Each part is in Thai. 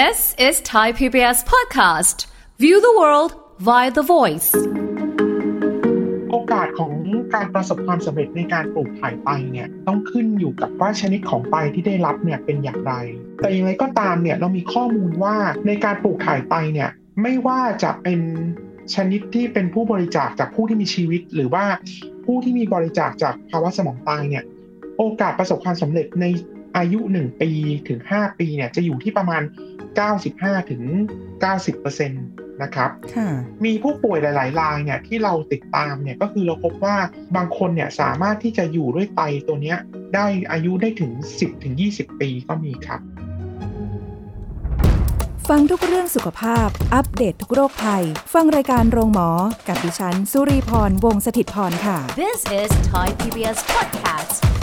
This is Thai PBS podcast. View the world via the voice. โอกาสของการประสบความสำเร็จในการปลูกถ่ายไตเนี่ยต้องขึ้นอยู่กับว่าชนิดของไตที่ได้รับเนี่ยเป็นอย่างไร แต่อย่างไรก็ตามเนี่ยเรามีข้อมูลว่าในการปลูกถ่ายไตเนี่ยไม่ว่าจะเป็นชนิดที่เป็นผู้บริจาคจากผู้ที่มีชีวิต หรือว่าผู้ที่มีบริจาคจากภาวะสมองตายเนี่ยโอกาสประสบความสำเร็จในอายุ 1 ปีถึง 5 ปีเนี่ยจะอยู่ที่ประมาณ 95ถึง90%นะครับค่ะมีผู้ป่วยหลาย ๆ รายเนี่ยที่เราติดตามเนี่ยก็คือเราพบว่าบางคนเนี่ยสามารถที่จะอยู่ด้วยไตตัวเนี้ยได้อายุได้ถึง 10ถึง20 ปีก็มีครับ ฟังทุกเรื่องสุขภาพ อัปเดตททุกโรคภัย ฟังรายการโรงหมอ กับดิฉัน สุรีพร วงศิตพรค่ะ This is Thai PBS podcast.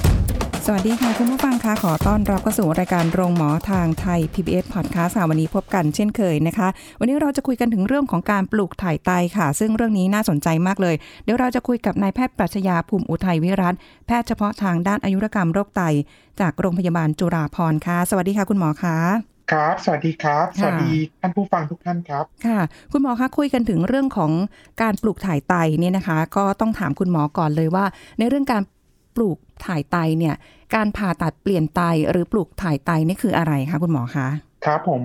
สวัสดีค่ะ คุณผู้ฟังคะขอต้อนรับเข้าสู่รายการโรงหมอทางไทย PBS Podcast ค่ะวันนี้พบกันเช่นเคยนะคะ วันนี้เราจะคุยกันถึงเรื่องของการปลูกถ่ายไตค่ะ ซึ่งเรื่องนี้น่าสนใจมากเลย เดี๋ยวเราจะคุยกับนายแพทย์ปรัชญาภูมิอุทัยวิรัตแพทย์เฉพาะทางด้านอายุรกรรมโรคไต จากโรงพยาบาลจุฬาภรณ์ค่ะ สวัสดีค่ะคุณหมอคะครับ สวัสดีครับค่ะสวัสดีท่านผู้ฟังทุกท่านครับ ค่ะ คุณหมอคะคุยกันถึงเรื่องของการปลูกถ่ายไตเนี่ยนะคะ ก็ต้องถามคุณหมอก่อนเลยว่า ในเรื่องการปลูกถ่ายไตเนี่ย การผ่าตัดเปลี่ยนไตหรือปลูกถ่ายไตนี่คืออะไรคะคุณหมอคะครับผม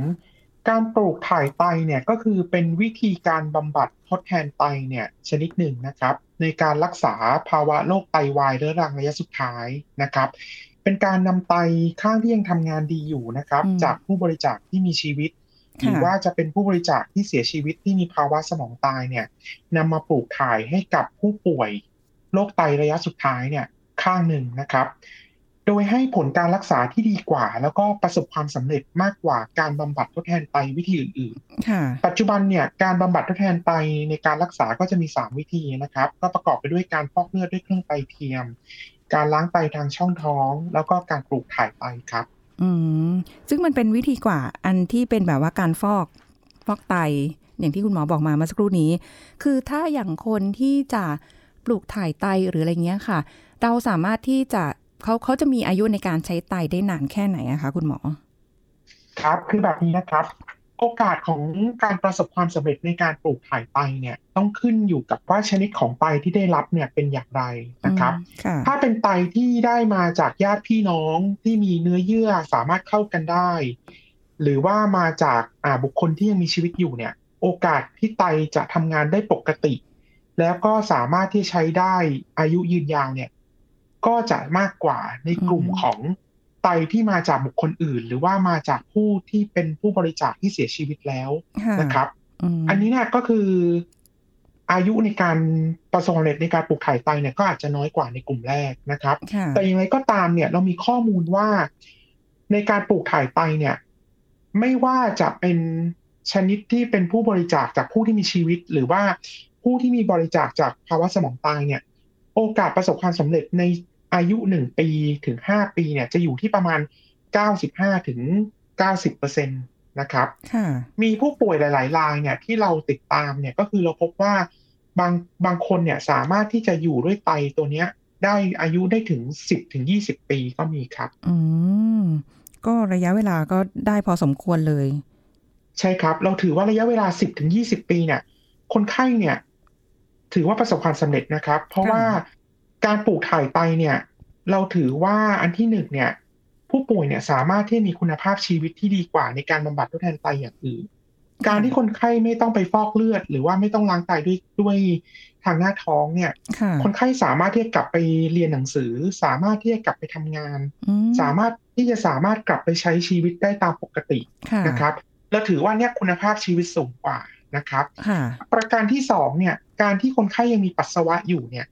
การปลูกถ่ายไตเนี่ยก็คือเป็นวิธีการบำบัดทดแทนไตเนี่ยชนิดหนึ่งนะครับ ในการรักษาภาวะโรคไตวายเรื้อรังระยะสุดท้ายนะครับ เป็นการนำไตข้างที่ยังทำงานดีอยู่นะครับอืมจากผู้บริจาคที่มีชีวิต หรือค่ะว่าจะเป็นผู้บริจาคที่เสียชีวิตที่มีภาวะสมองตายเนี่ยนำมาปลูกถ่ายให้กับผู้ป่วยโรคไตระยะสุดท้ายเนี่ยข้างหนึ่งนะครับ โดยให้ผลการรักษาที่ดีกว่า แล้วก็ประสบความสำเร็จมากกว่าการบำบัดทดแทนไตวิธีอื่นค่ะๆปัจจุบันเนี่ยการบำบัดทดแทนไตในการรักษาก็จะมี 3 วิธีนะครับ ก็ประกอบไปด้วยการฟอกเลือดด้วยเครื่องไตเทียม การล้างไตทางช่องท้อง แล้วก็การปลูกถ่ายไตครับ อืมซึ่งมันเป็นวิธีกว่าอันที่เป็นแบบว่าการฟอกฟอกไต อย่างที่คุณหมอบอกมาเมื่อสักครู่นี้ คือถ้าอย่างคนที่จะปลูกถ่ายไตหรืออะไรเงี้ยค่ะ เราสามารถที่จะ เขาเขาจะมีอายุในการใช้ไตได้นานแค่ไหนอะคะคุณหมอ ครับคือแบบนี้นะครับ โอกาสของการประสบความสำเร็จในการปลูกถ่ายไตเนี่ยต้องขึ้นอยู่กับว่าชนิดของไตที่ได้รับเนี่ยเป็นอย่างไรนะครับอืมค่ะถ้าเป็นไตที่ได้มาจากญาติพี่น้องที่มีเนื้อเยื่อสามารถเข้ากันได้ หรือว่ามาจากอ่าบุคคลที่ยังมีชีวิตอยู่เนี่ย โอกาสที่ไตจะทำงานได้ปกติ แล้วก็สามารถที่ใช้ได้อายุยืนยาวเนี่ย ก็จะมากกว่าในกลุ่มอืมของไตที่มาจากบุคคลอื่น หรือว่ามาจากผู้ที่เป็นผู้บริจาคที่เสียชีวิตแล้วค่ะนะครับมอันนี้เนี่ยก็คืออายุในการประสบความสำเร็จในการปลูกถ่ายไตเนี่ยก็อาจจะน้อยกว่าในกลุ่มแรกนะครับค่ะแต่อย่างไรก็ตามเนี่ยเรามีข้อมูลว่าในการปลูกถ่ายไตเนี่ย ไม่ว่าจะเป็นชนิดที่เป็นผู้บริจาคจากผู้ที่มีชีวิต หรือว่าผู้ที่มีบริจาคจากภาวะสมองตายเนี่ย โอกาสประสบความสำเร็จใน อายุหนึ่งปีถึงห้าปีเนี่ยจะอยู่ที่ประมาณเก้าสิบห้าถึงเก้าสิบเปอร์เซ็นตนะครับค่ะมีผู้ป่วยหลาย ๆ รายเนี่ยที่เราติดตามเนี่ยก็คือเราพบว่าบางบางคนเนี่ยสามารถที่จะอยู่ด้วยไตตัวเนี้ย ได้อายุได้ถึง10ถึง20ปีก็มีครับ อืม ก็ระยะเวลาก็ได้พอสมควรเลย ใช่ครับ เราถือว่าระยะเวลา10ถึง20ปีเนี่ย คนไข้เนี่ย ถือว่าประสบความสำเร็จนะครับ เพราะว่า การปลูกถ่ายไตเนี่ย เราถือว่าอันที่หนึ่งเนี่ย ผู้ป่วยเนี่ยสามารถที่มีคุณภาพชีวิตที่ดีกว่าในการบำบัดทดแทนไตอย่างอื่นการที่คนไข้ไม่ต้องไปฟอกเลือด หรือว่าไม่ต้องล้างไตด้วยด้วยทางหน้าท้องเนี่ยค่ะคนไข้สามารถที่จะกลับไปเรียนหนังสือ สามารถที่จะกลับไปทำงานอืมสามารถที่จะสามารถกลับไปใช้ชีวิตได้ตามปกติค่ะนะครับเราถือว่าเนี่ยคุณภาพชีวิตสูงกว่านะครับค่ะประการที่สองเนี่ย การที่คนไข้ยังมีปัสสาวะอยู่เนี่ย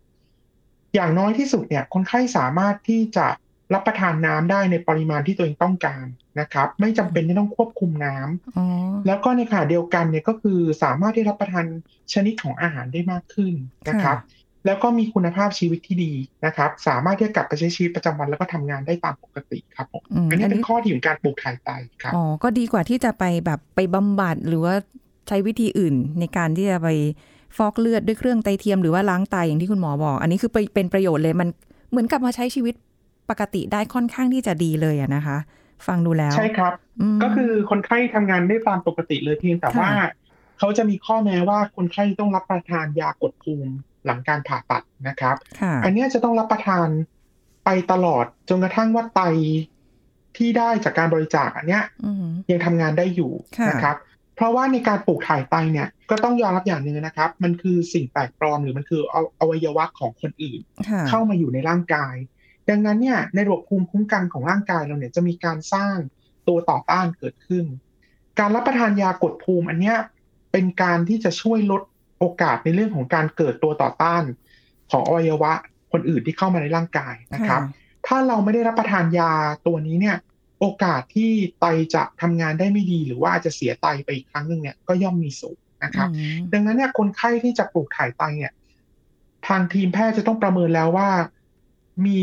อย่างน้อยที่สุดเนี่ยคนไข้สามารถที่จะรับประทานน้ำได้ในปริมาณที่ตัวเองต้องการนะครับ ไม่จำเป็นที่ต้องควบคุมน้ำอ๋อแล้วก็ในขณะเดียวกันเนี่ยก็คือสามารถที่รับประทานชนิดของอาหารได้มากขึ้นนะครับ แล้วก็มีคุณภาพชีวิตที่ดีนะครับ สามารถที่จะกลับไปใช้ชีวิตประจำวันแล้วก็ทำงานได้ตามปกติครับผมอืมอันนี้อันเป็นี้นข้อดีของการปลูกถ่ายไตครับอ๋อก็ดีกว่าที่จะไปแบบไปบำบัดหรือว่าใช้วิธีอื่นในการที่จะไป ฟอกเลือดด้วยเครื่องไตเทียมหรือว่าล้างไตอย่างที่คุณหมอบอก อันนี้คือไปเป็นประโยชน์เลยมันเหมือนกลับมาใช้ชีวิตปกติได้ค่อนข้างที่จะดีเลยอะนะคะ ฟังดูแล้ว ใช่ครับมก็คือคนไข้ทำงานได้ตามปกติเลยเพียงแต่ค่ะว่า เขาจะมีข้อแม้ว่าคนไข้ต้องรับประทานยากดภูมิหลังการผ่าตัดนะครับค่ะอันเนี้ยจะต้องรับประทานไปตลอดจนกระทั่งว่าไตที่ได้จากการบริจาคอันเนี้ยอืมยังทำงานได้อยู่ค่ะนะครับ เพราะว่าในการปลูกถ่ายไตเนี่ยก็ต้องยอมรับอย่างหนึ่งนะครับ มันคือสิ่งแปลกปลอมหรือมันคือเอาอวัยวะของคนอื่นค่ะเข้ามาอยู่ในร่างกาย ดังนั้นเนี่ยในระบบภูมิคุ้มกันของร่างกายเราเนี่ยจะมีการสร้างตัวต่อต้านเกิดขึ้น การรับประทานยากดภูมิอันเนี้ยเป็นการที่จะช่วยลดโอกาสในเรื่องของการเกิดตัวต่อต้าน ของอวัยวะคนอื่นที่เข้ามาในร่างกายนะครับ ถ้าเราไม่ได้รับประทานยาตัวนี้เนี่ย โอกาสที่ไตจะทำงานได้ไม่ดี หรือว่าอาจจะเสียไตไปอีกครั้งหนึ่งเนี่ยก็ย่อมมีสูงนะครับอืมดังนั้นเนี่ยคนไข้ที่จะปลูกถ่ายไตเนี่ย ทางทีมแพทย์จะต้องประเมินแล้วว่ามี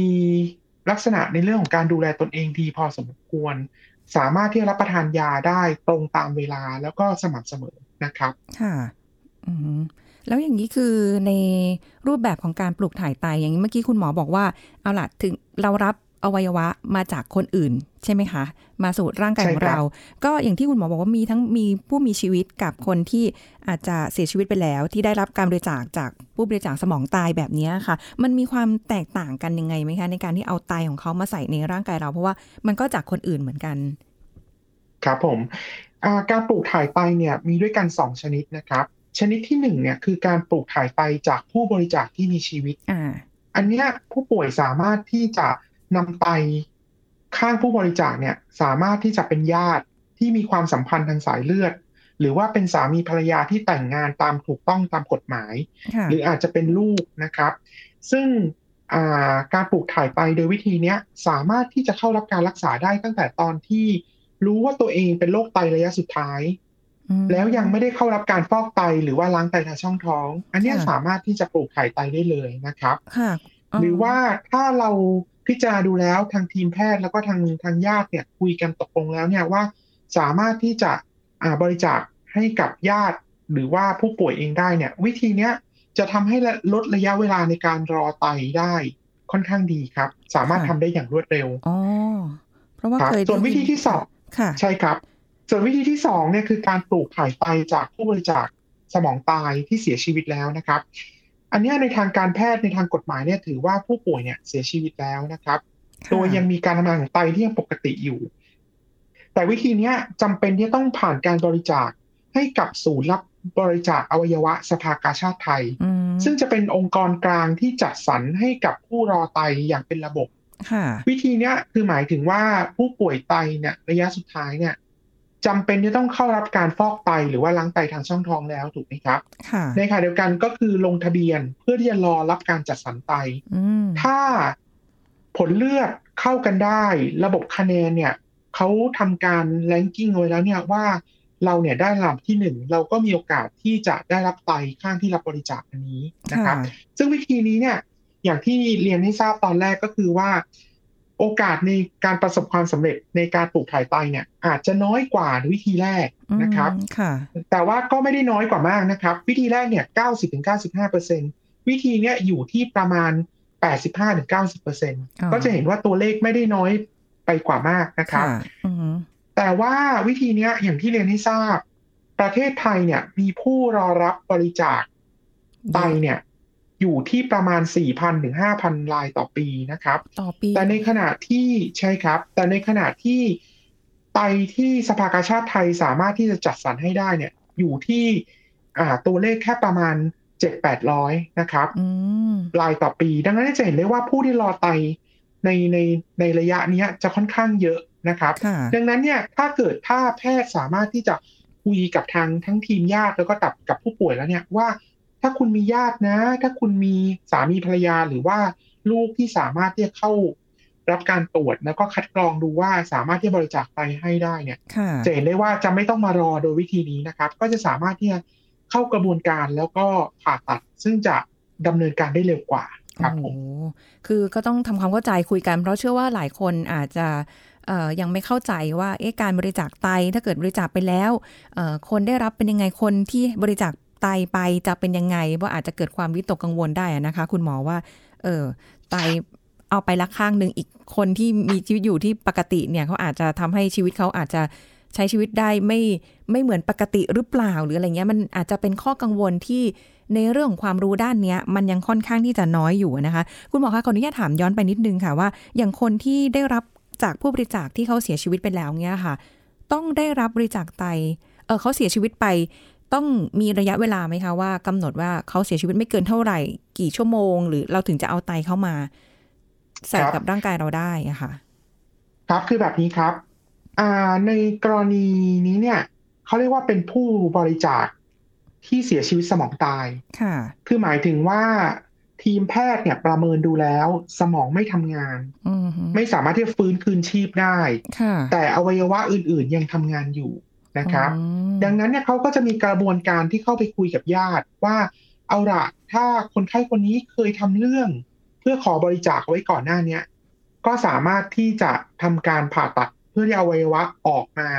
ลักษณะในเรื่องของการดูแลตนเองดีพอสมควร สามารถที่จะรับประทานยาได้ตรงตามเวลาแล้วก็สม่ำเสมอนะครับ ค่ะอืมแล้วอย่างนี้คือในรูปแบบของการปลูกถ่ายไตอย่างนี้เมื่อกี้คุณหมอบอกว่า เอาล่ะถึงเรารับ อวัยวะมาจากคนอื่น ใช่ไหมคะ มาสู่ร่างกายของใช่ครับเรา ก็อย่างที่คุณหมอบอกว่ามีทั้งมีผู้มีชีวิตกับคนที่อาจจะเสียชีวิตไปแล้ว ที่ได้รับการบริจาคจากผู้บริจาคสมองตายแบบนี้ค่ะ มันมีความแตกต่างกันยังไงไหมคะ ในการที่เอาไตของเขามาใส่ในร่างกายเรา เพราะว่ามันก็จากคนอื่นเหมือนกัน ครับผมอ่าการปลูกถ่ายไตเนี่ยมีด้วยกัน 2 ชนิดนะครับ ชนิดที่1เนี่ยคือการปลูกถ่ายไตจากผู้บริจาคที่มีชีวิตอ่าอันเนี้ยผู้ป่วยสามารถที่จะ นำไตข้างผู้บริจาคเนี่ยสามารถที่จะเป็นญาติที่มีความสัมพันธ์ทางสายเลือด หรือว่าเป็นสามีภรรยาที่แต่งงานตามถูกต้องตามกฎหมายค่ะหรืออาจจะเป็นลูกนะครับ ซึ่งอ่าการปลูกถ่ายไตโดยวิธีเนี้ยสามารถที่จะเข้ารับการรักษาได้ตั้งแต่ตอนที่รู้ว่าตัวเองเป็นโรคไตระยะสุดท้ายอืมแล้วยังไม่ได้เข้ารับการฟอกไตหรือว่าล้างไตทางช่องท้อง อันเนี้ยค่ะสามารถที่จะปลูกถ่ายไตได้เลยนะครับค่ะหรือว่าถ้าเรา พิจารณาดูแล้วทางทีมแพทย์แล้วก็ทางทางญาติเนี่ยคุยกันตกลงแล้วเนี่ยว่าสามารถที่จะอ่าบริจาคให้กับญาติหรือว่าผู้ป่วยเองได้เนี่ย วิธีเนี้ยจะทำให้ลดระยะเวลาในการรอไตได้ค่อนข้างดีครับ สามารถทำได้อย่างรวดเร็วอ๋อเพราะว่าครับเคยส่วนได้วิยิธีที่สองค่ะใช่ครับ ส่วนวิธีที่สองเนี่ยคือการปลูกถ่ายไตจากผู้บริจาคสมองตายที่เสียชีวิตแล้วนะครับ อันเนี้ยในทางการแพทย์ในทางกฎหมายเนี่ยถือว่าผู้ป่วยเนี่ยเสียชีวิตแล้วนะครับค่ะโดยยังมีการทำงานของไตที่ยังปกติอยู่ แต่วิธีเนี้ยจำเป็นที่ต้องผ่านการบริจาคให้กับศูนย์รับบริจาคอวัยวะสภากาชาติไทยอืมซึ่งจะเป็นองค์กรกลางที่จัดสรรให้กับผู้รอไตอย่างเป็นระบบค่ะวิธีเนี้ยคือหมายถึงว่าผู้ป่วยไตเนี่ยระยะสุดท้ายเนี่ย จำเป็นที่ต้องเข้ารับการฟอกไตหรือว่าล้างไตทางช่องท้องแล้วถูกไหมครับค่ะในขณะเดียวกันก็คือลงทะเบียนเพื่อที่จะรอรับการจัดสรรไตอืมถ้าผลเลือดเข้ากันได้ ระบบคะแนนเนี่ยเขาทำการแลนกิ้งไว้แล้วเนี่ยว่าเราเนี่ยได้ลำที่หนึ่งเราก็มีโอกาสที่จะได้รับไตข้างที่รับบริจาคอันนี้นะครับค่ะซึ่งวิธีนี้เนี่ยอย่างที่เรียนให้ทราบตอนแรกก็คือว่า โอกาสในการประสบความสำเร็จในการปลูกถ่ายไตเนี่ย อาจจะน้อยกว่าวิธีแรกนะครับอืมค่ะแต่ว่าก็ไม่ได้น้อยกว่ามากนะครับ วิธีแรกเนี่ย90-95%วิธีเนี้ยอยู่ที่ประมาณ85-90%ก็จะเห็นว่าตัวเลขไม่ได้น้อยไปกว่ามากนะครับค่ะอืมแต่ว่าวิธีเนี้ยอย่างที่เรียนให้ทราบ ประเทศไทยเนี่ยมีผู้รอรับบริจาคไตเนี่ย อยู่ที่ประมาณ 4,000 ถึง 5,000รายต่อปีนะครับ ต่อปี แต่ในขณะที่ใช่ครับ แต่ในขณะที่ไตที่สภากาชาติไทยสามารถที่จะจัดสรรให้ได้เนี่ย อยู่ที่อ่าตัวเลขแค่ประมาณ 7-800 นะครับอืมรายต่อปี ดังนั้นจะเห็นได้ว่าผู้ที่รอไตในในในระยะเนี้ยจะค่อนข้างเยอะนะครับค่ะดังนั้นเนี่ยถ้าเกิดถ้าแพทย์สามารถที่จะคุยกับทางทั้งทีมญาติแล้วก็กับกับผู้ป่วยแล้วเนี่ยว่า ถ้าคุณมีญาตินะ ถ้าคุณมีสามีภรรยาหรือว่าลูกที่สามารถที่จะเข้ารับการตรวจแล้วก็คัดกรองดูว่าสามารถที่จะบริจาคไตให้ได้เนี่ยค่ะจะเห็นได้ว่าจะไม่ต้องมารอโดยวิธีนี้นะครับ ก็จะสามารถที่จะเข้ากระบวนการแล้วก็ผ่าตัด ซึ่งจะดำเนินการได้เร็วกว่าครับผโอ้มโหคือก็ต้องทำความเข้าใจคุยกัน เพราะเชื่อว่าหลายคนอาจจะเอ่อยังไม่เข้าใจว่าเอ๊ะการบริจาคไตถ้าเกิดบริจาคไปแล้วเอ่อคนได้รับเป็นยังไงคนที่บริจาค ไตไปจะเป็นยังไงว่าอาจจะเกิดความวิตกกังวลได้นะคะ คุณหมอว่า เออไตเอาไปละข้างหนึ่งอีกคนที่มีชีวิตอยู่ที่ปกติเนี่ยเขาอาจจะทำให้ชีวิตเขาอาจจะใช้ชีวิตได้ไม่ไม่เหมือนปกติหรือเปล่าหรืออะไรเงี้ยมันอาจจะเป็นข้อกังวลที่ในเรื่องของความรู้ด้านเนี้ย มันยังค่อนข้างที่จะน้อยอยู่นะคะ คุณหมอคะขออนุญาตถามย้อนไปนิดนึงค่ะว่า อย่างคนที่ได้รับจากผู้บริจาคที่เขาเสียชีวิตไปแล้วเนี้ยค่ะ ต้องได้รับบริจาคไตเออเขาเสียชีวิตไป ต้องมีระยะเวลาไหมคะว่ากำหนดว่าเขาเสียชีวิตไม่เกินเท่าไหร่ กี่ชั่วโมง หรือเราถึงจะเอาไตเข้ามาใส่ครับกับร่างกายเราได้อะค่ะ ครับคือแบบนี้ครับอ่าในกรณีนี้เนี่ยเขาเรียกว่าเป็นผู้บริจาคที่เสียชีวิตสมองตายค่ะ คือหมายถึงว่าทีมแพทย์เนี่ยประเมินดูแล้วสมองไม่ทำงานอืมฮึไม่สามารถที่จะฟื้นคืนชีพได้ค่ะแต่อวัยวะอื่น ๆ ยังทำงานอยู่ นะครับอืมดังนั้นเนี่ยเขาก็จะมีกระบวนการที่เข้าไปคุยกับญาติว่าเอาละถ้าคนไข้คนนี้เคยทำเรื่อง เพื่อขอบริจาคไว้ก่อนหน้าเนี้ยก็สามารถที่จะทำการผ่าตัดเพื่อที่เอาอวัยวะออกมา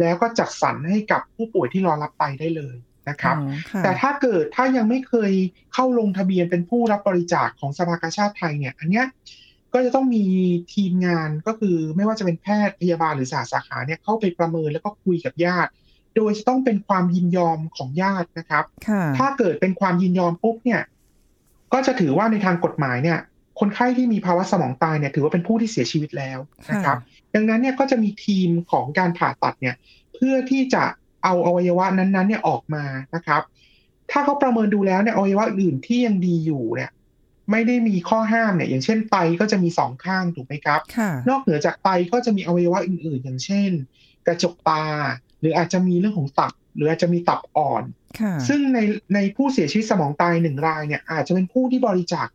แล้วก็จัดสรรให้กับผู้ป่วยที่รอรับไตได้เลยนะครับอ๋อค่ะแต่ถ้าเกิดถ้ายังไม่เคยเข้าลงทะเบียนเป็นผู้รับบริจาคของสภากาชาติไทยเนี่ย อันเนี้ย ก็จะต้องมีทีมงานก็คือไม่ว่าจะเป็นแพทย์พยาบาลหรือสาสาขาเนี่ยเข้าไปประเมินแล้วก็คุยกับญาติ โดยจะต้องเป็นความยินยอมของญาตินะครับค่ะถ้าเกิดเป็นความยินยอมปุ๊บเนี่ย ก็จะถือว่าในทางกฎหมายเนี่ย คนไข้ที่มีภาวะสมองตายเนี่ยถือว่าเป็นผู้ที่เสียชีวิตแล้วนะครับ ดังนั้นเนี่ยก็จะมีทีมของการผ่าตัดเนี่ย เพื่อที่จะเอาอวัยวะนั้นๆเนี่ยออกมานะครับ ถ้าเขาประเมินดูแล้วเนี่ยอวัยวะอื่นที่ยังดีอยู่เนี่ย ไม่ได้มีข้อห้ามเนี่ยอย่างเช่นไตก็จะมีสองข้างถูกไหมครับค่ะนอกเหนือจากไตก็จะมีอวัยวะอื่น ๆ อย่างเช่น กระจกตา หรืออาจจะมีเรื่องของตับ หรืออาจจะมีตับอ่อนค่ะซึ่งในในผู้เสียชีวิตสมองตายหนึ่งรายเนี่ยอาจจะเป็นผู้ที่บริจาค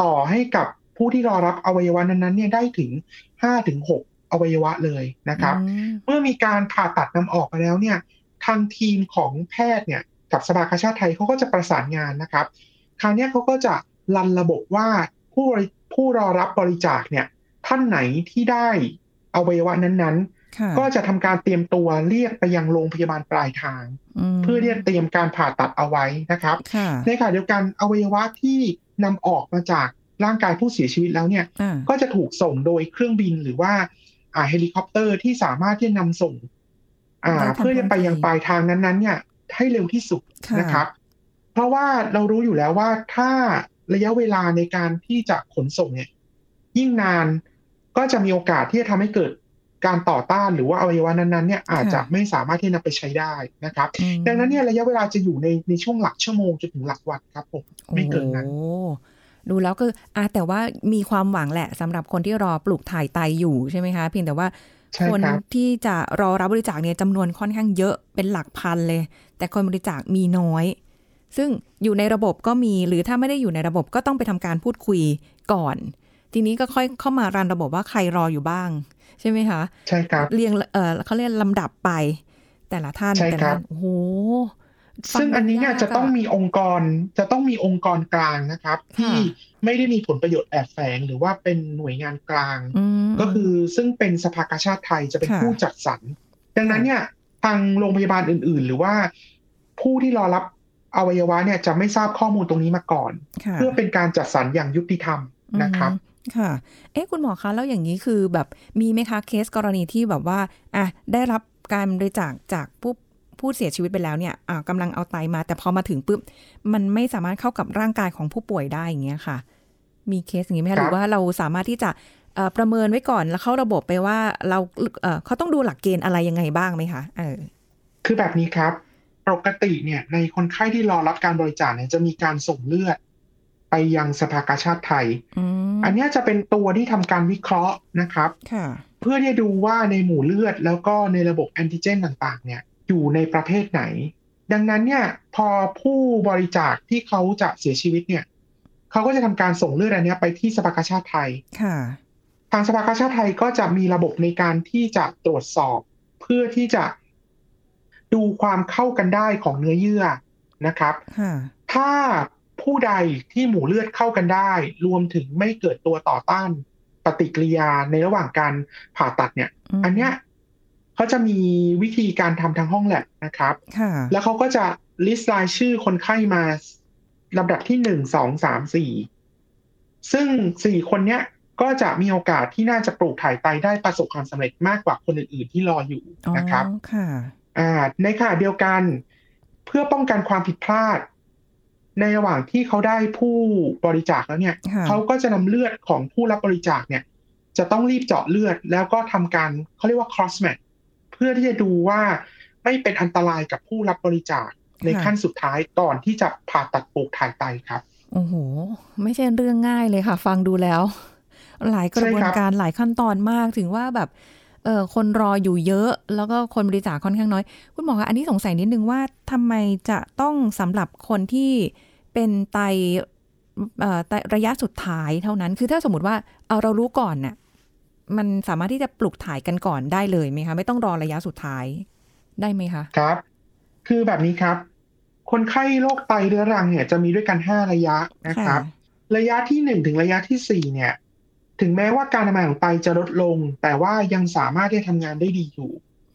ต่อให้กับผู้ที่รอรับอวัยวะนั้นๆเนี่ยได้ถึง5ถึง6อวัยวะเลยนะครับอืมเมื่อมีการผ่าตัดนำออกไปแล้วเนี่ยทางทีมของแพทย์เนี่ยกับสภากาชาติไทยเขาก็จะประสานงานนะครับ คราวเนี้ยเขาก็จะ รันระบบว่าผู้บริผู้รอรับบริจาคเนี่ย ท่านไหนที่ได้อวัยวะนั้นค่ะๆก็จะทำการเตรียมตัวเรียกไปยังโรงพยาบาลปลายทางมเพื่อที่จะเตรียมการผ่าตัดเอาไว้นะครับค่ะในขณะเดียวกันอวัยวะที่นำออกมาจากร่างกายผู้เสียชีวิตแล้วเนี่ยอ่าก็จะถูกส่งโดยเครื่องบินหรือว่าอ่าเฮลิคอปเตอร์ที่สามารถที่จะนำส่ง อ่าได้ทันเพื่อจะไปยังปลายทางนั้นๆ เนี่ย ให้เร็วที่สุดค่ะนะครับ เพราะว่าเรารู้อยู่แล้วว่าถ้า ระยะเวลาในการที่จะขนส่งเนี่ย ยิ่งนานก็จะมีโอกาสที่จะทำให้เกิดการต่อต้านหรือว่าอวัยวะนั้นๆเนี่ยอาจจะไม่สามารถที่จะนำไปใช้ได้นะครับอืมดังนั้นเนี่ยระยะเวลาจะอยู่ในในช่วงหลักชั่วโมงจนถึงหลักวันครับผมไม่เกินนั้นโอ้โหดูแล้วก็อะแต่ว่ามีความหวังแหละสำหรับคนที่รอปลูกถ่ายไตอยู่ใช่ไหมคะเพียงแต่ว่าใช่คนครับที่จะรอรับบริจาคเนี่ยจำนวนค่อนข้างเยอะเป็นหลักพันเลย แต่คนบริจาคมีน้อย ซึ่งอยู่ในระบบก็มีหรือถ้าไม่ได้อยู่ในระบบก็ต้องไปทำการพูดคุยก่อน ทีนี้ก็ค่อยเข้ามารันระบบว่าใครรออยู่บ้าง ใช่ไหมคะ ใช่ครับเรียงเออเขาเรียกลำดับไป แต่ละท่านใช่แต่ครัละบท่านโอ้โหซึ่งอันนี้เนี่ยฟัจะต้องยากมีองค์กรจะต้องมีองค์กรกลางนะครับ ที่ไม่ได้มีผลประโยชน์แอบแฝงหรือว่าเป็นหน่วยงานกลางอืมก็คือซึ่งเป็นสภากาชาติไทยจะเป็นค่ะผู้จัดสรรดังนั้นเนี่ยทางโรงพยาบาลอื่น ๆ หรือว่าผู้ที่รอรับ อวัยวะเนี่ยจะไม่ทราบข้อมูลตรงนี้มาก่อนค่ะเพื่อเป็นการจัดสรรอย่างยุติธรรมนะครับอืมค่ะ เอ๊ะคุณหมอคะแล้วอย่างนี้คือแบบมีไหมคะเคสกรณีที่แบบว่าอะได้รับการบริจาคจากผู้ผู้เสียชีวิตไปแล้วเนี่ยอ่ากำลังเอาไตมา แต่พอมาถึงปุ๊บมันไม่สามารถเข้ากับร่างกายของผู้ป่วยได้อย่างเงี้ยค่ะ มีเคสอย่างนี้ไหมครัคะบหรือว่าเราสามารถที่จะเอ่อประเมินไว้ก่อนแล้วเข้าระบบไปว่าเราเอ่อเขาต้องดูหลักเกณฑ์อะไรยังไงบ้างไหมคะเออคือแบบนี้ครับ ปกติเนี่ยในคนไข้ที่รอรับการบริจาคเนี่ยจะมีการส่งเลือด ไปยังสภากาชาติไทยอืมอันเนี้ยจะเป็นตัวที่ทำการวิเคราะห์นะครับค่ะเพื่อที่จะดูว่าในหมู่เลือดแล้วก็ในระบบแอนติเจนต่างๆ เนี่ยอยู่ในประเภทไหน ดังนั้นเนี่ยพอผู้บริจาคที่เขาจะเสียชีวิตเนี่ยเขาก็จะทำการส่งเลือดอันเนี้ยไปที่สภากาชาติไทยค่ะทางสภากาชาติไทยก็จะมีระบบในการที่จะตรวจสอบ เพื่อที่จะ ดูความเข้ากันได้ของเนื้อเยื่อนะครับค่ะถ้าผู้ใดที่หมู่เลือดเข้ากันได้ รวมถึงไม่เกิดตัวต่อต้านปฏิกิริยาในระหว่างการผ่าตัดเนี่ยมอันเนี้ยเขาจะมีวิธีการทำทางห้องแลบนะครับค่ะแล้วเขาก็จะลิสต์รายชื่อคนไข้มาลำดับที่หนึ่งสองสามสี่ซึ่งสี่คนเนี้ยก็จะมีโอกาสที่น่าจะปลูกถ่ายไตได้ประสบความสำเร็จมากกว่าคนอื่น ๆ ที่รออยู่นะครับอ๋อค่ะ อ่าในขณะเดียวกัน เพื่อป้องกันความผิดพลาด ในระหว่างที่เขาได้ผู้บริจาคแล้วเนี่ยค่ะเขาก็จะนำเลือดของผู้รับบริจาคเนี่ย จะต้องรีบเจาะเลือด แล้วก็ทำการเขาเรียกว่า cross match เพื่อที่จะดูว่าไม่เป็นอันตรายกับผู้รับบริจาคในขั้นสุดท้ายก่อนที่จะผ่าตัดปลูกถ่ายไตครับ โอ้โห ไม่ใช่เรื่องง่ายเลยค่ะ ฟังดูแล้ว หลายกระบวนการหลายขั้นตอนมากถึงว่าแบบ เออคนรออยู่เยอะ แล้วก็คนบริจาคค่อนข้างน้อย คุณหมอคะอันนี้สงสัยนิดนึงว่าทำไมจะต้องสำหรับคนที่เป็นไตเอ่อไตระยะสุดท้ายเท่านั้น คือถ้าสมมติว่าเอาเรารู้ก่อนน่ะมันสามารถที่จะปลูกถ่ายกันก่อนได้เลยไหมคะไม่ต้องรอระยะสุดท้ายได้ไหมคะครับ คือแบบนี้ครับ คนไข้โรคไตเรื้อรังเนี่ยจะมีด้วยกันห้าระยะนะครับ ระยะที่หนึ่งถึงระยะที่สี่เนี่ย ถึงแม้ว่าการทำงานของไตจะลดลง แต่ว่ายังสามารถที่จะทำงานได้ดีอยู่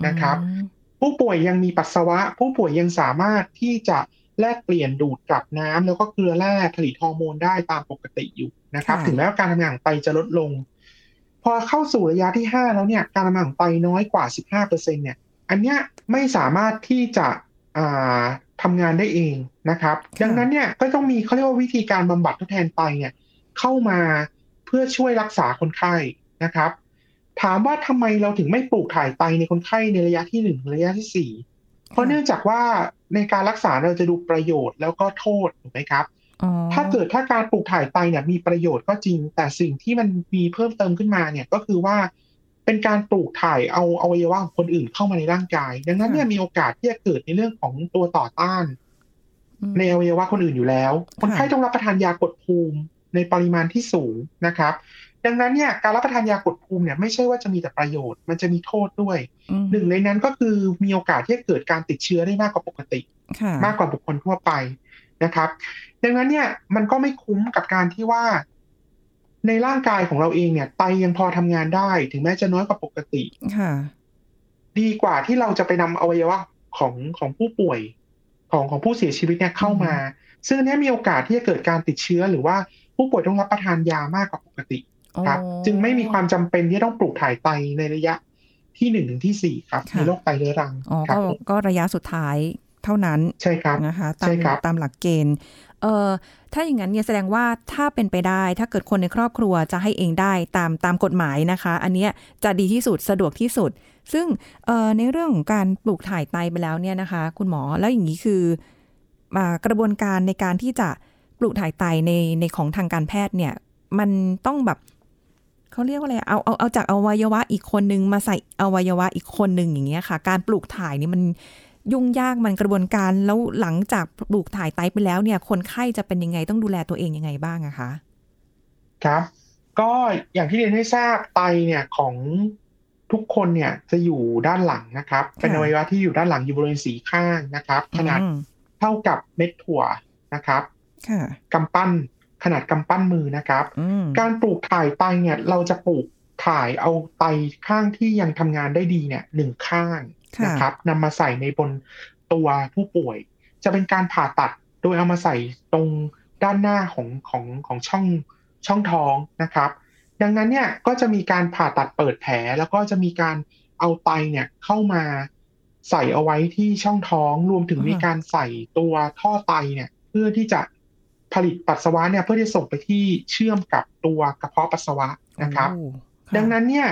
นะครับอืมผู้ป่วยยังมีปัสสาวะ ผู้ป่วยยังสามารถที่จะแลกเปลี่ยนดูดกลับน้ำแล้วก็เกลือแร่ผลิตฮอร์โมนได้ตามปกติอยู่นะครับค่ะถึงแม้ว่าการทำงานของไตจะลดลง พอเข้าสู่ระยะที่ห้าแล้วเนี่ยการทำงานของไตน้อยกว่า15%เนี่ยอันเนี้ยไม่สามารถที่จะอ่าทำงานได้เองนะครับค่ะดังนั้นเนี่ยก็ต้องมีเขาเรียกว่าวิธีการบำบัดทดแทนไตเนี่ยเข้ามา เพื่อช่วยรักษาคนไข้นะครับ ถามว่าทำไมเราถึงไม่ปลูกถ่ายไตในคนไข้ในระยะที่หนึ่งระยะที่สี่เพราะเนื่องจากว่าในการรักษาเราจะดูประโยชน์แล้วก็โทษถูกไหมครับอ๋อถ้าเกิดถ้าการปลูกถ่ายไตเนี่ยมีประโยชน์ก็จริง แต่สิ่งที่มันมีเพิ่มเติมขึ้นมาเนี่ยก็คือว่าเป็นการปลูกถ่ายเอาอวัยวะของคนอื่นเข้ามาในร่างกาย ดังนั้นเนี่ยมีโอกาสที่จะเกิดในเรื่องของตัวต่อต้านอืมในอวัยวะคนอื่นอยู่แล้ว คนไข้ต้องรับประทานยากดภูมิ ในปริมาณที่สูงนะครับ ดังนั้นเนี่ยการรับประทานยากดภูมิเนี่ยไม่ใช่ว่าจะมีแต่ประโยชน์ มันจะมีโทษด้วยอืมหนึ่งในนั้นก็คือมีโอกาสที่จะเกิดการติดเชื้อได้มากกว่าปกติค่ะมากกว่าบุคคลทั่วไปนะครับ ดังนั้นเนี่ยมันก็ไม่คุ้มกับการที่ว่า ในร่างกายของเราเองเนี่ยไตยังพอทำงานได้ ถึงแม้จะน้อยกว่าปกติค่ะดีกว่าที่เราจะไปนำอวัยวะของของผู้ป่วยของของผู้เสียชีวิตเนี่ยเข้ามา ซึ่งอันเนี้ยมีโอกาสที่จะเกิดการติดเชื้อหรือว่า ผู้ป่วยต้องรับประทานยามากกว่าปกติครับอ๋อจึงไม่มีความจำเป็นที่ต้องปลูกถ่ายไตในระยะที่หนึ่งถึงที่สี่ครับค่ะในโรคไตเรื้อรังอ๋อครัก็บผมก็ระยะสุดท้ายเท่านั้นใช่ครับนะคะตาใช่มครับตามหลักเกณฑ์เอ่อถ้าอย่างนั้นเนี่ยแสดงว่าถ้าเป็นไปได้ ถ้าเกิดคนในครอบครัวจะให้เองได้ตามตามกฎหมายนะคะ อันเนี้ยจะดีที่สุดสะดวกที่สุด ซึ่งเอ่อในเรื่องของการปลูกถ่ายไตไปแล้วเนี่ยนะคะ คุณหมอแล้วอย่างนี้คือมากระบวนการในการที่จะ ปลูกถ่ายไตในในของทางการแพทย์เนี่ย มันต้องแบบเขาเรียกว่าอะไรเอาเอาเอาจากอวัยวะอีกคนนึงมาใส่อวัยวะอีกคนหนึ่งอย่างเงี้ยค่ะ การปลูกถ่ายนี่มันยุ่งยากมันกระบวนการแล้วหลังจากปลูกถ่ายไตไปแล้วเนี่ย คนไข้จะเป็นยังไงต้องดูแลตัวเองยังไงบ้างอะคะครับ ก็อย่างที่เรียนให้ทราบไตเนี่ยของทุกคนเนี่ยจะอยู่ด้านหลังนะครับ เป็นอวัยวะที่อยู่ด้านหลังอยู่บริเวณสีข้างนะครับ ขนาดอืมเท่ากับเม็ดถั่วนะครับค่ะ กำปั้นขนาดกำปั้นมือนะครับอืมการปลูกถ่ายไตเนี่ยเราจะปลูกถ่ายเอาไตข้างที่ยังทำงานได้ดีเนี่ยหนึ่งข้างค่ะนะครับนำมาใส่ในบนตัวผู้ป่วย จะเป็นการผ่าตัดโดยเอามาใส่ตรงด้านหน้าของของของช่องช่องท้องนะครับ ดังนั้นเนี่ยก็จะมีการผ่าตัดเปิดแผลแล้วก็จะมีการเอาไตเนี่ยเข้ามาใส่เอาไว้ที่ช่องท้องรวมถึงอ่ามีมีการใส่ตัวท่อไตเนี่ย เพื่อที่จะ ผลิตปัสสาวะเนี่ยเพื่อที่จะส่งไปที่เชื่อมกับตัวกระเพาะปัสสาวะนะครับโอ้ค่ะดังนั้นเนี่ย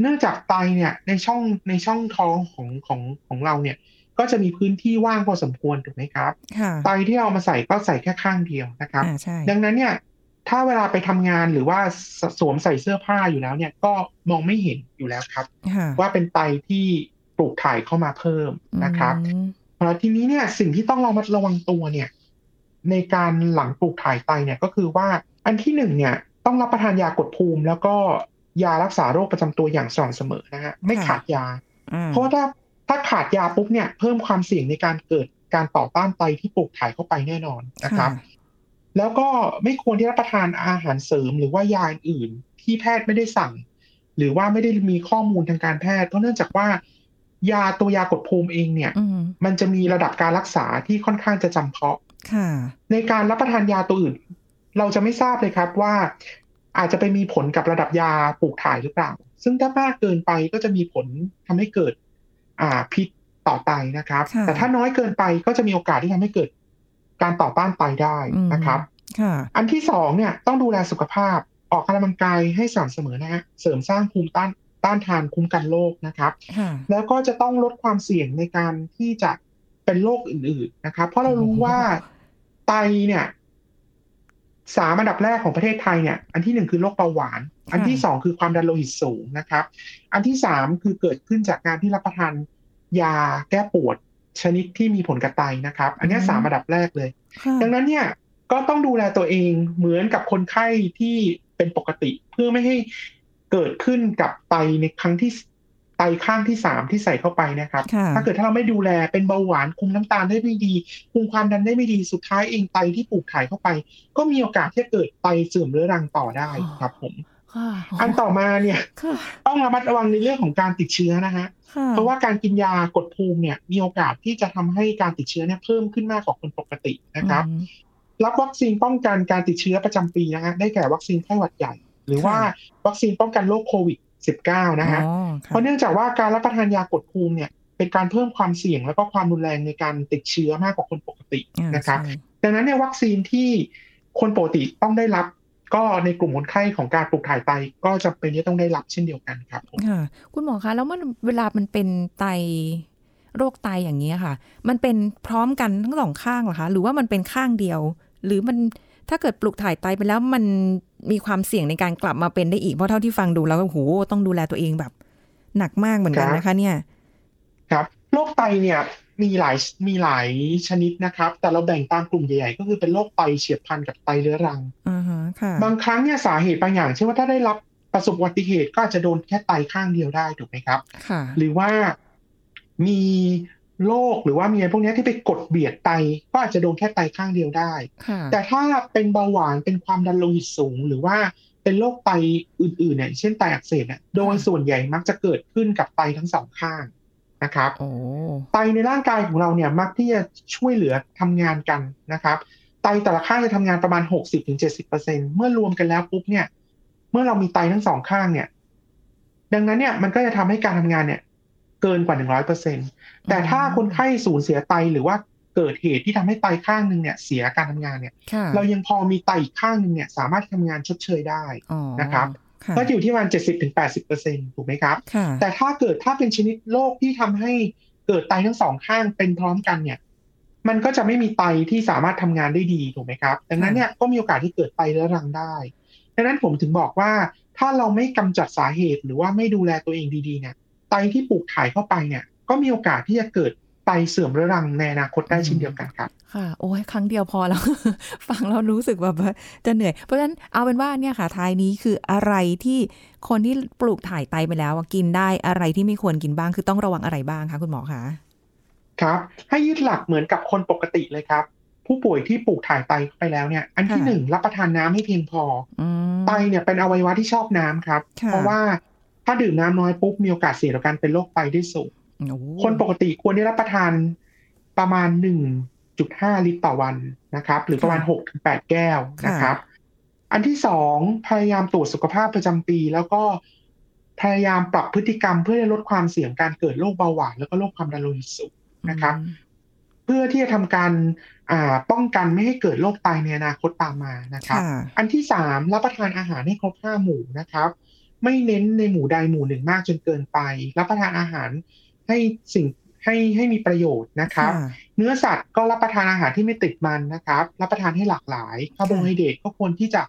เนื่องจากไตเนี่ยในช่องในช่องท้องของของของเราเนี่ย ก็จะมีพื้นที่ว่างพอสมควรถูกไหมครับค่ะไตที่เอามาใส่ก็ใส่แค่ข้างเดียวนะครับอ่าใช่ดังนั้นเนี่ย ถ้าเวลาไปทำงานหรือว่าสสวมใส่เสื้อผ้าอยู่แล้วเนี่ยก็มองไม่เห็นอยู่แล้วครับค่ะว่าเป็นไตที่ปลูกถ่ายเข้ามาเพิ่มนะครับอืมแล้วทีนี้เนี่ยสิ่งที่ต้องระมัดระวังตัวเนี่ย ในการหลังปลูกถ่ายไตเนี่ยก็คือว่าอันที่หนึ่งเนี่ยต้องรับประทานยากดภูมิ แล้วก็ยารักษาโรคประจำตัวอย่างสม่ำเสมอนะฮะไม่ขาดยาอ่าเพราะว่าถ้าถ้าขาดยาปุ๊บเนี่ยเพิ่มความเสี่ยงในการเกิดการต่อต้านไตที่ปลูกถ่ายเข้าไปแน่นอนนะครับ แล้วก็ไม่ควรที่รับประทานอาหารเสริมหรือว่ายาอื่นๆที่แพทย์ไม่ได้สั่ง หรือว่าไม่ได้มีข้อมูลทางการแพทย์ เพราะเนื่องจากว่ายาตัวยากดภูมิเองเนี่ยอืมมันจะมีระดับการรักษาที่ค่อนข้างจะจำเพาะค่ะ ในการรับประทานยาตัวอื่น เราจะไม่ทราบเลยครับว่า อาจจะไปมีผลกับระดับยาปลูกถ่ายหรือเปล่า ซึ่งถ้ามากเกินไปก็จะมีผลทำให้เกิด อ่าพิษต่อไตนะครับค่ะแต่ถ้าน้อยเกินไปก็จะมีโอกาสที่ทำให้เกิด การต่อต้านไตได้อืมนะครับค่ะอันที่สองเนี่ยต้องดูแลสุขภาพออกกำลังกายให้สม่ำเสมอนะฮะเสริมสร้างภูมิต้านต้านทานคุ้มกันโรคนะครับค่ะแล้วก็จะต้องลดความเสี่ยงในการที่จะเป็นโรคอื่น ๆนะครับ เพราะเรารู้ว่า ไตเนี่ยสามอันดับแรกของประเทศไทยเนี่ย อันที่หนึ่งคือโรคเบาหวาน อันที่สองคือความดันโลหิตสูงนะครับ อันที่สามคือเกิดขึ้นจากการที่รับประทานยาแก้ปวดชนิดที่มีผลกับไตนะครับ อันเนี้ยสามอันดับแรกเลยค่ะดังนั้นเนี่ยก็ต้องดูแลตัวเองเหมือนกับคนไข้ที่เป็นปกติ เพื่อไม่ให้เกิดขึ้นกับไตในครั้งที่ ไตข้างที่สามที่ใส่เข้าไปนะครับค่ะถ้าเกิดถ้าเราไม่ดูแลเป็นเบาหวานคุมน้ำตาลได้ไม่ดี คุมความดันได้ไม่ดีสุดท้ายเองไตที่ปลูกถ่ายเข้าไป ก็มีโอกาสที่จะเกิดไตเสื่อมเรื้อรังต่อได้ครับผมค่ะอันต่อมาเนี่ยค่ะต้องระมัดระวังในเรื่องของการติดเชื้อนะฮะค่ะเพราะว่าการกินยากดภูมิเนี่ยมีโอกาสที่จะทำให้การติดเชื้อเนี่ยเพิ่มขึ้นมากกว่าคนปกตินะครับอืมรับวัคซีนป้องกันการติดเชื้อประจำปีนะฮะได้แก่วัคซีนไข้หวัดใหญ่ หรือว่าค่ะวัคซีนป้องกันโรคโควิด -19 นะฮะอ๋อค่ะเพราะเนื่องจากว่าการรับประทานยากดภูมิเนี่ยเป็นการเพิ่มความเสี่ยงแล้วก็ความรุนแรงในการติดเชื้อมากกว่าคนปกติอ่านะครับใช่ดังนั้นเนี่ยวัคซีนที่คนปกติต้องได้รับก็ในกลุ่มคนไข้ของการปลูกถ่ายไตก็จำเป็นที่ต้องได้รับเช่นเดียวกันครับผมค่ะคุณหมอคะแล้วมันเวลามันเป็นไตโรคไตอย่างนี้ยค่ะ มันเป็นพร้อมกันทั้งสองข้างเหรอคะ หรือว่ามันเป็นข้างเดียว หรือมัน ถ้าเกิดปลูกถ่ายไตไปแล้วมันมีความเสี่ยงในการกลับมาเป็นได้อีก เพราะเท่าที่ฟังดูแล้วโอ้โหต้องดูแลตัวเองแบบ หนักมากเหมือนกันนะคะ เนี่ย ครับโรคไตเนี่ยมีหลายมีหลายชนิดนะครับ แต่เราแบ่งตามกลุ่มใหญ่ๆ ก็คือเป็นโรคไตเฉียบพลันกับไตเรื้อรังอ่าฮะค่ะบางครั้งเนี่ยสาเหตุบางอย่าง เช่นว่าถ้าได้รับประสบอุบัติเหตุก็อาจจะโดนแค่ไตข้างเดียวได้ถูกไหมครับค่ะหรือว่ามี โรคหรือว่ามีอะไรพวกเนี้ยที่ไปกดเบียดไตก็อาจจะโดนแค่ไตข้างเดียวได้ค่ะแต่ถ้าเป็นเบาหวานเป็นความดันโลหิตสูง หรือว่าเป็นโรคไตอื่นๆเนี่ยเช่นไตอักเสบเนี่ยโดยส่วนใหญ่มักจะเกิดขึ้นกับไตทั้งสองข้างนะครับโอ้ไตในร่างกายของเราเนี่ยมักที่จะช่วยเหลือทำงานกันนะครับไตแต่ละข้างจะทำงานประมาณ 60-70%เมื่อรวมกันแล้วปุ๊บเนี่ย เมื่อเรามีไตทั้งสองข้างเนี่ย ดังนั้นเนี่ยมันก็จะทำให้การทำงานเนี่ย เกินกว่า100%แต่ถ้าคนไข้สูญเสียไตหรือว่าเกิดเหตุที่ทำให้ไตข้างหนึ่งเนี่ยเสียการทำงานเนี่ยค่ะเรายังพอมีไตอีกข้างหนึ่งเนี่ยสามารถทำงานชดเชยได้อ๋อนะครับค่ะก็อยู่ที่ประมาณ70-80%ถูกไหมครับค่ะแต่ถ้าเกิดถ้าเป็นชนิดโรคที่ทำให้เกิดไตทั้งสองข้างเป็นพร้อมกันเนี่ย มันก็จะไม่มีไตที่สามารถทำงานได้ดีถูกไหมครับ ดังนั้นเนี่ยก็มีโอกาสที่เกิดไตเรื้อรังได้ดังนั้นผมถึงบอกว่าถ้าเราไม่กำจัดสาเหตุหรือว่าไม่ดูแลตัวเองดีๆเนี่ย ไตที่ปลูกถ่ายเข้าไปเนี่ย ก็มีโอกาสที่จะเกิดไตเสื่อมเรื้อรังในอนาคตได้เช่นเดียวกันครับ ค่ะ โอ้ยครั้งเดียวพอแล้ว ฟังแล้วรู้สึกแบบว่าจะเหนื่อย เพราะฉะนั้นเอาเป็นว่าเนี่ยค่ะท้ายนี้คืออะไรที่คนที่ปลูกถ่ายไตไปแล้วอะกินได้อะไรที่ไม่ควรกินบ้างคือต้องระวังอะไรบ้างคะคุณหมอคะครับ ให้ยึดหลักเหมือนกับคนปกติเลยครับ ผู้ป่วยที่ปลูกถ่ายไตเข้าไปแล้วเนี่ย อันที่ค่ะหนึ่งรับประทานน้ำให้เพียงพออืมไตเนี่ยเป็นอวัยวะที่ชอบน้ำครับค่ะเพราะว่า ถ้าดื่มน้ำน้อยปุ๊บมีโอกาสเสี่ยงต่อการเป็นโรคไตได้สูงโอ้คนปกติควรได้รับประทานประมาณ1.5ลิตรต่อวันนะครับ หรือประมาณ6-8แก้วนะครับ อันที่สองพยายามตรวจสุขภาพประจำปี แล้วก็พยายามปรับพฤติกรรมเพื่อลดความเสี่ยงการเกิดโรคเบาหวานแล้วก็โรคความดันโลหิตสูงนะครับอืมเพื่อที่จะทำการอ่าป้องกันไม่ให้เกิดโรคไตในอนาคตตามมานะครับค่ะอันที่สามรับประทานอาหารให้ครบห้าหมู่นะครับ ไม่เน้นในหมู่ใดหมู่หนึ่งมากจนเกินไป รับประทานอาหารให้สิ่งให้ให้มีประโยชน์นะครับค่ะเนื้อสัตว์ก็รับประทานอาหารที่ไม่ติดมันนะครับ รับประทานให้หลากหลายคาร์โบไฮเดรตก็ควรที่จะ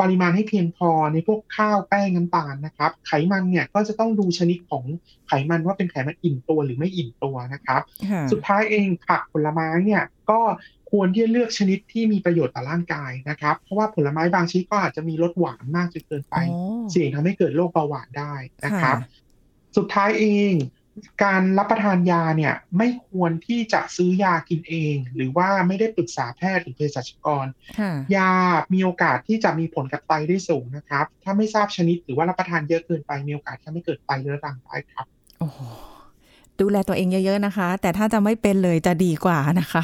ปริมาณให้เพียงพอในพวกข้าวแป้งน้ำตาลนะครับ ไขมันเนี่ยก็จะต้องดูชนิดของไขมันว่าเป็นไขมันอิ่มตัวหรือไม่อิ่มตัวนะครับค่ะสุดท้ายเองผักผลไม้เนี่ยก็ ควรที่จะเลือกชนิดที่มีประโยชน์ต่อร่างกายนะครับ เพราะว่าผลไม้บางชนิดก็อาจจะมีรสหวานมากจนเกินไปโอ้เสี่ยงทำให้เกิดโรคเบาหวานได้นะครับค่ะสุดท้ายเองการรับประทานยาเนี่ยไม่ควรที่จะซื้อยากินเอง หรือว่าไม่ได้ปรึกษาแพทย์หรือเภสัชกรค่ะยา มีโอกาสที่จะมีผลกับไตได้สูงนะครับ ถ้าไม่ทราบชนิดหรือว่ารับประทานเยอะเกินไปมีโอกาสที่ทำให้เกิดไตเรื้อรังได้ครับ โอ้โหดูแลตัวเองเยอะๆนะคะ แต่ถ้าจะไม่เป็นเลยจะดีกว่านะคะ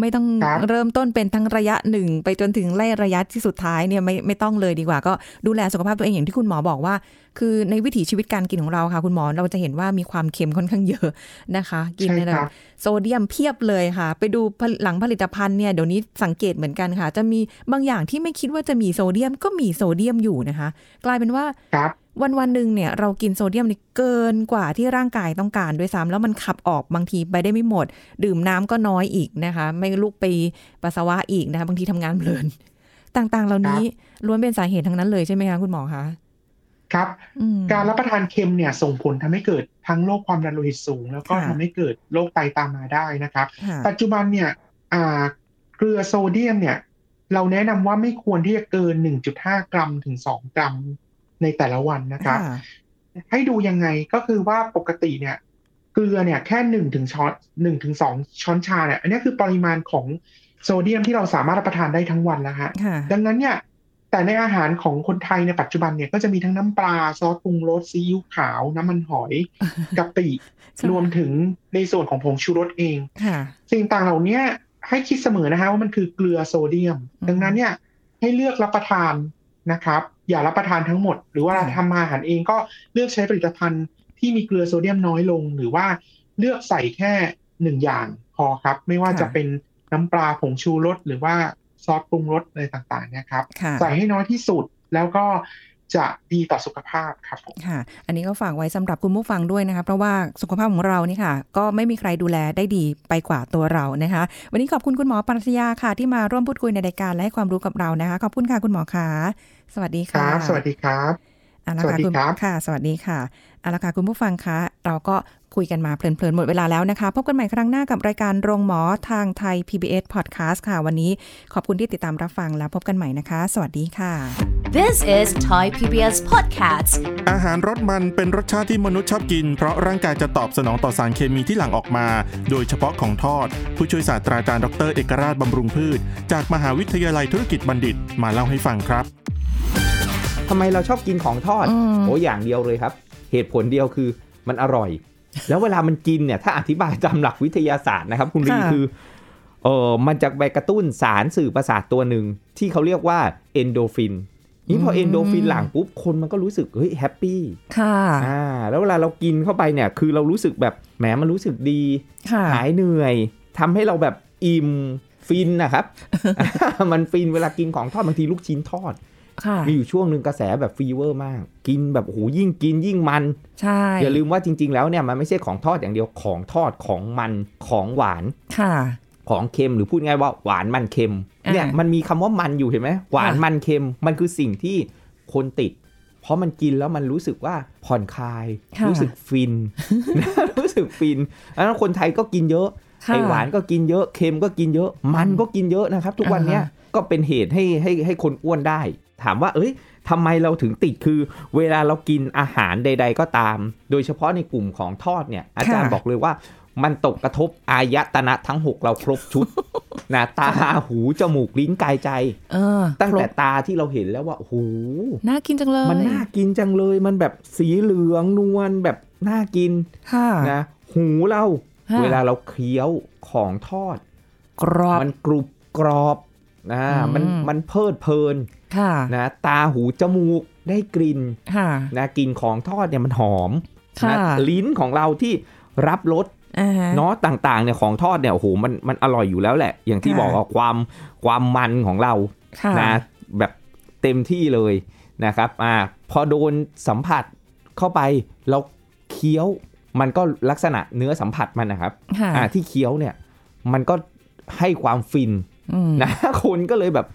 ไม่ต้องครับเริ่มต้นเป็นทั้งระยะหนึ่งไปจนถึงไล่ระยะที่สุดท้ายเนี่ยไม่ไม่ต้องเลยดีกว่า ก็ดูแลสุขภาพตัวเองอย่างที่คุณหมอบอกว่า คือในวิถีชีวิตการกินของเราค่ะ คุณหมอเราจะเห็นว่ามีความเค็มค่อนข้างเยอะนะคะ กินใช่ในครับโซเดียมเพียบเลยค่ะ ไปดูผลิหลังผลิตภัณฑ์เนี่ยเดี๋ยวนี้สังเกตเหมือนกันค่ะ จะมีบางอย่างที่ไม่คิดว่าจะมีโซเดียมก็มีโซเดียมอยู่นะคะ กลายเป็นว่าครับ วันวันๆหนึ่งเนี่ยเรากินโซเดียมนี่เกินกว่าที่ร่างกายต้องการด้วยซ้ำแล้วมันขับออกบางทีไปได้ไม่หมด ดื่มน้ำก็น้อยอีกนะคะ ไม่ลุกไปปัสสาวะอีกนะคะบางทีทำงานเพลิน ต่างๆ เหล่านี้ล้วนเป็นสาเหตุทั้งนั้นเลยใช่ไหมคะคุณหมอคะครับอืมการรับประทานเค็มเนี่ยส่งผลทำให้เกิดทั้งโรคความดันโลหิตสูง แล้วก็ค่ะทำให้เกิดโรคไตตามมาได้นะครับค่ะปัจจุบันเนี่ยอ่าเกลือโซเดียมเนี่ยเราแนะนำว่าไม่ควรที่จะเกิน 1.5 กรัมถึง 2 กรัม ในแต่ละวันนะครับค่ะให้ดูยังไงก็คือว่าปกติเนี่ยเกลือเนี่ยแค่หนึ่งถึงช้อนหนึ่งถึงสองช้อนชาเนี่ยอันนี้คือปริมาณของโซเดียมที่เราสามารถรับประทานได้ทั้งวันแล้วฮะค่ะดังนั้นเนี่ยแต่ในอาหารของคนไทยในปัจจุบันเนี่ยก็จะมีทั้งน้ำปลาซอสปรุงรสซีอิ๊วขาว น้ำมันหอยกะปิค่ะรวมถึงในส่วนของผงชูรสเองค่ะสิ่งต่างเหล่านี้ให้คิดเสมอนะฮะว่ามันคือเกลือโซเดียมอืมดังนั้นเนี่ยให้เลือกรับประทานนะครับ อย่ารับประทานทั้งหมด หรือว่าค่ะทำอาหารเองก็เลือกใช้ผลิตภัณฑ์ที่มีเกลือโซเดียมน้อยลง หรือว่าเลือกใส่แค่หนึ่งอย่างพอครับ ไม่ว่าจะเป็นน้ำปลาผงชูรสหรือว่าซอสปรุงรสอะไรต่างๆเนี่ยครับค่ะใส่ให้น้อยที่สุดแล้วก็จะดีต่อสุขภาพครับผมค่ะ อันนี้ก็ฝากไว้สำหรับคุณผู้ฟังด้วยนะคะ เพราะว่าสุขภาพของเรานี่ค่ะ ก็ไม่มีใครดูแลได้ดีไปกว่าตัวเรานะคะ วันนี้ขอบคุณคุณหมอปรัชญาค่ะ ที่มาร่วมพูดคุยในรายการและให้ความรู้กับเรานะคะ ขอบคุณค่ะคุณหมอค่ะ สวัสดีคค่ะรับสวัสดีครับเอาละสวัค่ะสดีคุณครับค่ะ สวัสดีค่ะเอาละค่ะคุณผู้ฟังคะเราก็คุยกันมาเพลินๆ หมดเวลาแล้วนะคะ พบกันใหม่ครั้งหน้ากับรายการโรงหมอทางไทย PBS Podcast ค่ะ วันนี้ขอบคุณที่ติดตามรับฟังแล้วพบกันใหม่นะคะ สวัสดีค่ะ This is Thai PBS Podcast. อาหารรสมันเป็นรสชาติที่มนุษย์ชอบกิน เพราะร่างกายจะตอบสนองต่อสารเคมีที่หลั่งออกมา โดยเฉพาะของทอด ผู้ช่วยศาสตราจารย์ดรเอกราชบำรุงพืช จากมหาวิทยาลัยธุรกิจบัณฑิตมาเล่าให้ฟังครับ ทำไมเราชอบกินของทอดอืมโอ้อย่างเดียวเลยครับ เหตุผลเดียวคือมันอร่อย แล้วเวลามันกินเนี่ย ถ้าอธิบายตามหลักวิทยาศาสตร์นะครับ คุณลีค่ะคือเออมันจะไปกระตุ้นสารสื่อประสาทตัวหนึ่งที่เขาเรียกว่าเอนโดฟินนี่พอเอนโดฟินหลั่งปุ๊บคนมันก็รู้สึกเฮ้ย happy ค่ะอ่าแล้วเวลาเรากินเข้าไปเนี่ย คือเรารู้สึกแบบแหมมันรู้สึกดีค่ะหายเหนื่อยทำให้เราแบบอิ่มฟินนะครับ มันฟินเวลากินของทอดบางทีลูกชิ้นทอดค่ะ มีอยู่ช่วงหนึ่งกระแสแบบ fever มาก กินแบบโอ้โหยิ่งกินยิ่งมัน ใช่ อย่าลืมว่าจริง ๆ แล้วเนี่ยมันไม่ใช่ของทอดอย่างเดียวของทอดของมันของหวานค่ะ ของเค็มหรือพูดง่ายว่าหวานมันเค็มอ่าเนี่ยมันมีคำว่ามันอยู่เห็นไหมหวานค่ะมันเค็มมันคือสิ่งที่คนติด เพราะมันกินแล้วมันรู้สึกว่าผ่อนคลายค่ะรู้สึกฟิน รู้สึกฟินอันนั้นคนไทยก็กินเยอะค่ะไอหวานก็กินเยอะเค็มก็กินเยอะ มันก็กินเยอะนะครับ ทุกวันเนี้ยอ่าฮะก็เป็นเหตุให้ให้ให้คนอ้วนได้ ถามว่า เอ้ยทำไมเราถึงติดคือ เวลาเรากินอาหารใด ๆ ก็ตาม โดยเฉพาะในกลุ่มของทอดเนี่ยอาจารย์บอกเลยว่ามันตกกระทบอายตนะทั้ง 6 เราครบชุดนะตาหู จมูก ลิ้นกายใจเออตั้งแต่ครบตาที่เราเห็นแล้วว่าโอ้โหน่ากินจังเลย มันน่ากินจังเลย มันแบบสีเหลืองนวลแบบน่ากินค่ะนะหูเราค่ะเวลาเราเคี้ยวของทอด กรอบมันกรุบกรอบ นะอืมมันมันเพลิดเพลินค่ะนะตาหูจมูกได้กลิ่นค่ะนะกลิ่นของทอดเนี่ยมันหอมค่ะนะลิ้นของเราที่รับรสอ่าฮะเนาะต่างๆเนี่ยของทอดเนี่ยโอ้โหมันมันอร่อยอยู่แล้วแหละ อย่างที่ค่ะบอกว่าความความมันของเราค่ะนะแบบเต็มที่เลยนะครับอ่าพอโดนสัมผัสเข้าไปเราเคี้ยวมันก็ลักษณะเนื้อสัมผัสมันนะครับค่ะอ่าที่เคี้ยวเนี่ยมันก็ให้ความฟินอืม นะคนก็เลยแบบ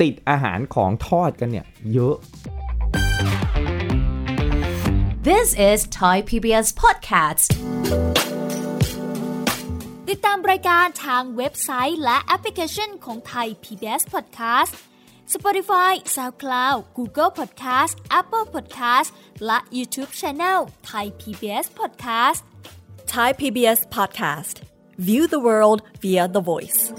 ติดอาหารของทอดกันเนี่ย เยอะ This is Thai PBS Podcast. ติดตามรายการทางเว็บไซต์และแอปพลิเคชันของไทย PBS Podcast Spotify SoundCloud Google Podcast Apple Podcast และ YouTube Channel Thai PBS Podcast Thai PBS podcast. View the world via the voice.